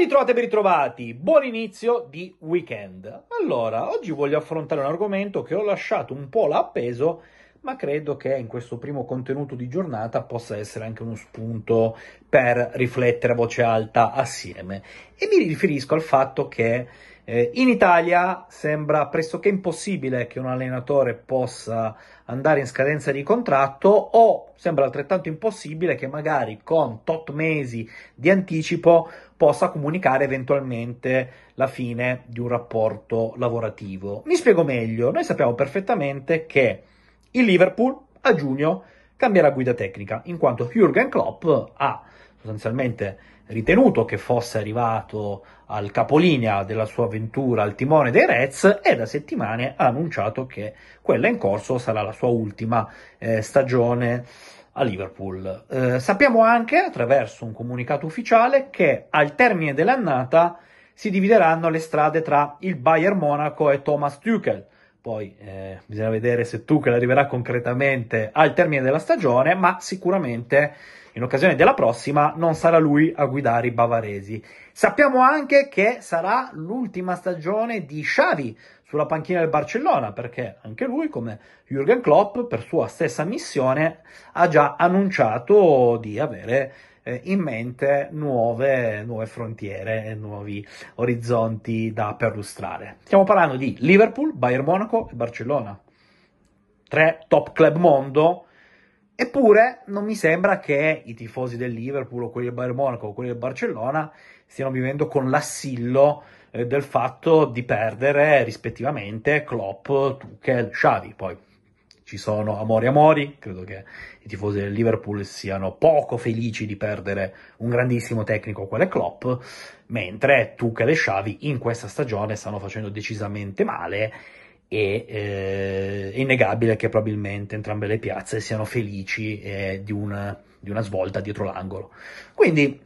ritrovate, ben ritrovati, buon inizio di weekend. Allora, oggi voglio affrontare un argomento che ho lasciato un po' là appeso, ma credo che in questo primo contenuto di giornata possa essere anche uno spunto per riflettere a voce alta assieme. E mi riferisco al fatto che eh, in Italia sembra pressoché impossibile che un allenatore possa andare in scadenza di contratto o sembra altrettanto impossibile che magari con tot mesi di anticipo possa comunicare eventualmente la fine di un rapporto lavorativo. Mi spiego meglio, noi sappiamo perfettamente che il Liverpool a giugno cambierà guida tecnica, in quanto Jürgen Klopp ha sostanzialmente ritenuto che fosse arrivato al capolinea della sua avventura al timone dei Reds e da settimane ha annunciato che quella in corso sarà la sua ultima eh, stagione a Liverpool. Eh, sappiamo anche attraverso un comunicato ufficiale che al termine dell'annata si divideranno le strade tra il Bayern Monaco e Thomas Tuchel. Poi eh, bisogna vedere se Tuchel arriverà concretamente al termine della stagione, ma sicuramente in occasione della prossima non sarà lui a guidare i bavaresi. Sappiamo anche che sarà l'ultima stagione di Xavi sulla panchina del Barcellona, perché anche lui, come Jürgen Klopp, per sua stessa missione, ha già annunciato di avere eh, in mente nuove, nuove frontiere e nuovi orizzonti da perlustrare. Stiamo parlando di Liverpool, Bayern Monaco e Barcellona. Tre top club mondo Eppure non mi sembra che i tifosi del Liverpool o quelli del Bayern Monaco o quelli del Barcellona stiano vivendo con l'assillo eh, del fatto di perdere rispettivamente Klopp, Tuchel, Xavi. Poi ci sono amori amori, credo che i tifosi del Liverpool siano poco felici di perdere un grandissimo tecnico quale Klopp, mentre Tuchel e Xavi in questa stagione stanno facendo decisamente male e eh, è innegabile che probabilmente entrambe le piazze siano felici eh, di, una, di, una, svolta dietro l'angolo. Quindi,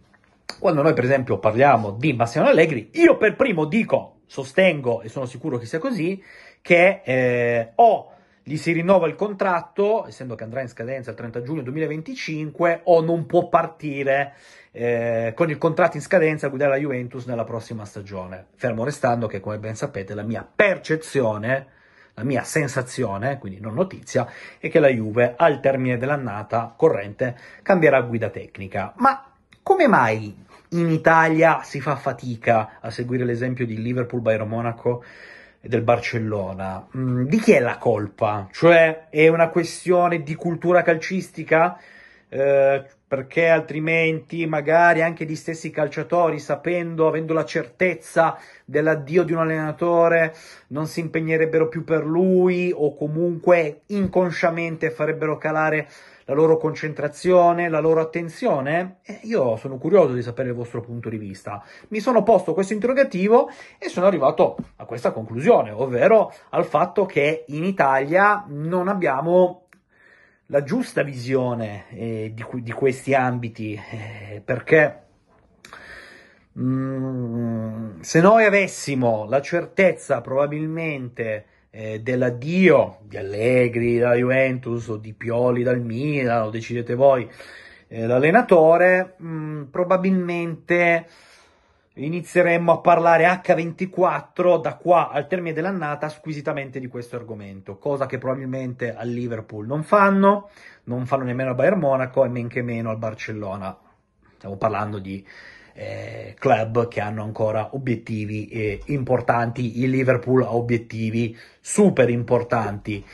quando noi per esempio parliamo di Bastiano Allegri, io per primo dico, sostengo e sono sicuro che sia così, che eh, o gli si rinnova il contratto, essendo che andrà in scadenza il 30 giugno 2025, o non può partire eh, con il contratto in scadenza a guidare la Juventus nella prossima stagione. Fermo restando che, come ben sapete, la mia percezione, la mia sensazione, quindi non notizia, è che la Juve al termine dell'annata corrente cambierà guida tecnica. Ma come mai in Italia si fa fatica a seguire l'esempio di Liverpool Bayern Monaco? Del Barcellona. Mm, di chi è la colpa? Cioè è una questione di cultura calcistica? Eh, perché altrimenti magari anche gli stessi calciatori, sapendo, avendo la certezza dell'addio di un allenatore, non si impegnerebbero più per lui o comunque inconsciamente farebbero calare la loro concentrazione, la loro attenzione? Eh, io sono curioso di sapere il vostro punto di vista. Mi sono posto questo interrogativo e sono arrivato a questa conclusione, ovvero al fatto che in Italia non abbiamo la giusta visione eh, di, di, questi ambiti, eh, perché mm, se noi avessimo la certezza probabilmente eh, dell'addio di Allegri dalla Juventus o di Pioli dal Milan, lo decidete voi, eh, l'allenatore, mh, mm, probabilmente inizieremmo a parlare H24 da qua al termine dell'annata squisitamente di questo argomento, cosa che probabilmente al Liverpool non fanno, non fanno nemmeno al Bayern Monaco e men che meno al Barcellona. Stiamo parlando di eh, club che hanno ancora obiettivi eh, importanti, il Liverpool ha obiettivi super importanti.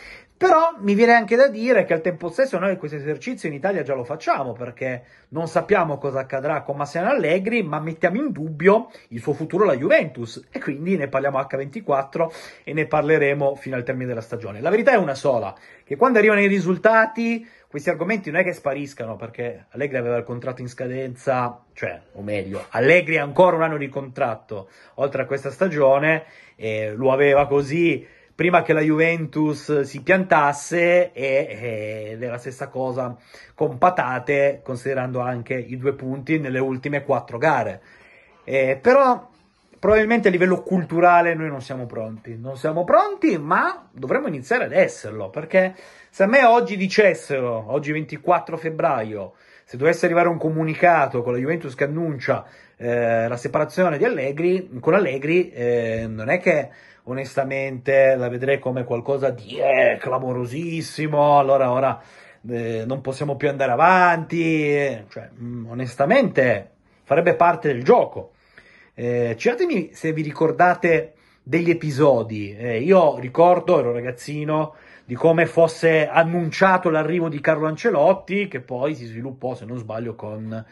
Però mi viene anche da dire che al tempo stesso noi questo esercizio in Italia già lo facciamo perché non sappiamo cosa accadrà con Massimo Allegri, ma mettiamo in dubbio il suo futuro alla Juventus e quindi ne parliamo H24 e ne parleremo fino al termine della stagione. La verità è una sola, che quando arrivano i risultati questi argomenti non è che spariscano perché Allegri aveva il contratto in scadenza, cioè, o meglio, Allegri ha ancora un anno di contratto oltre a questa stagione e lo aveva così prima che la Juventus si piantasse e, ed è la stessa cosa con patate considerando anche i due punti nelle ultime quattro gare. Eh, però probabilmente a livello culturale noi non siamo pronti, non siamo pronti, ma dovremmo iniziare ad esserlo, perché se a me oggi dicessero, oggi 24 febbraio, se dovesse arrivare un comunicato con la Juventus che annuncia eh, la separazione di Allegri, con Allegri eh, non è che onestamente la vedrei come qualcosa di eh, clamorosissimo, allora ora eh, non possiamo più andare avanti, cioè, mh, mm, onestamente farebbe parte del gioco. Eh, citatemi se vi ricordate degli episodi. Eh, io ricordo, ero ragazzino, di come fosse annunciato l'arrivo di Carlo Ancelotti, che poi si sviluppò, se non sbaglio, con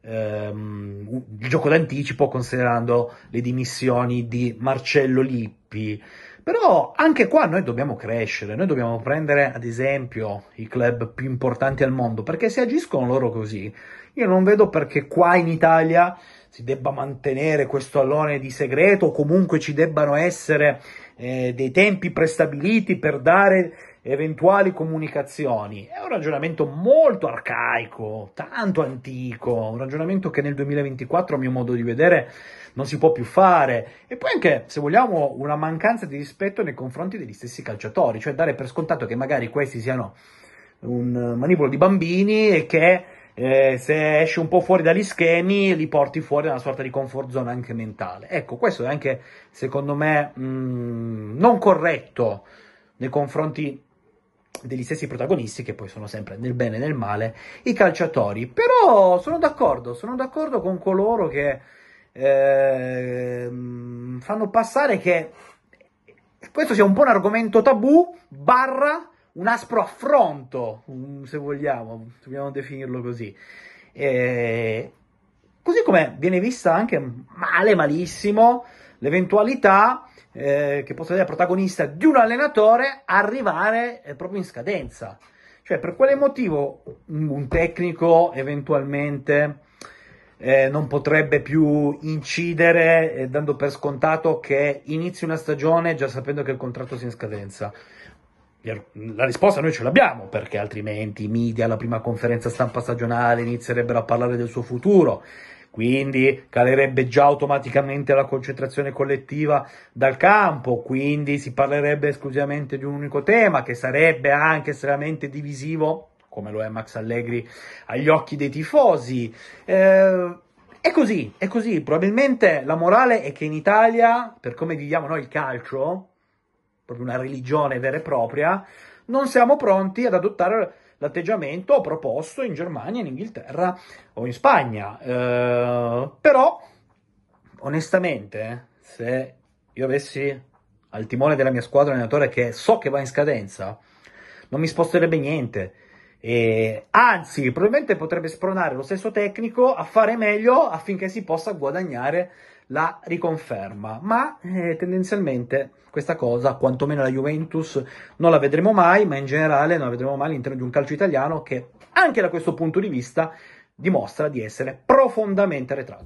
ehm, il gioco d'anticipo, considerando le dimissioni di Marcello Lippi. Però anche qua noi dobbiamo crescere, noi dobbiamo prendere ad esempio i club più importanti al mondo, perché se agiscono loro così, io non vedo perché qua in Italia si debba mantenere questo allone di segreto o comunque ci debbano essere eh, dei tempi prestabiliti per dare eventuali comunicazioni. È un ragionamento molto arcaico, tanto antico, un ragionamento che nel 2024 a mio modo di vedere non si può più fare. E poi anche, se vogliamo, una mancanza di rispetto nei confronti degli stessi calciatori, cioè dare per scontato che magari questi siano un manipolo di bambini e che eh, se esci un po' fuori dagli schemi li porti fuori da una sorta di comfort zone anche mentale. Ecco, questo è anche, secondo me, mh, mm, non corretto nei confronti degli stessi protagonisti, che poi sono sempre nel bene e nel male, i calciatori. Però sono d'accordo, sono d'accordo con coloro che eh, fanno passare che questo sia un po' un argomento tabù, barra un aspro affronto, se vogliamo, dobbiamo definirlo così. E, così come viene vista anche male, malissimo, l'eventualità eh, che possa essere protagonista di un allenatore arrivare eh, proprio in scadenza. Cioè, per quale motivo un tecnico eventualmente eh, non potrebbe più incidere eh, dando per scontato che inizi una stagione già sapendo che il contratto sia in scadenza? La risposta noi ce l'abbiamo, perché altrimenti i media alla prima conferenza stampa stagionale inizierebbero a parlare del suo futuro, quindi calerebbe già automaticamente la concentrazione collettiva dal campo, quindi si parlerebbe esclusivamente di un unico tema che sarebbe anche estremamente divisivo, come lo è Max Allegri agli occhi dei tifosi. Eh, è così, è così. Probabilmente la morale è che in Italia, per come viviamo noi il calcio, proprio una religione vera e propria, non siamo pronti ad adottare l'atteggiamento proposto in Germania, in Inghilterra o in Spagna. Eh, però, onestamente, se io avessi al timone della mia squadra allenatore che so che va in scadenza, non mi sposterebbe niente. E, anzi, probabilmente potrebbe spronare lo stesso tecnico a fare meglio affinché si possa guadagnare la riconferma, ma eh, tendenzialmente questa cosa, quantomeno la Juventus, non la vedremo mai, ma in generale non la vedremo mai all'interno di un calcio italiano che anche da questo punto di vista dimostra di essere profondamente arretrato.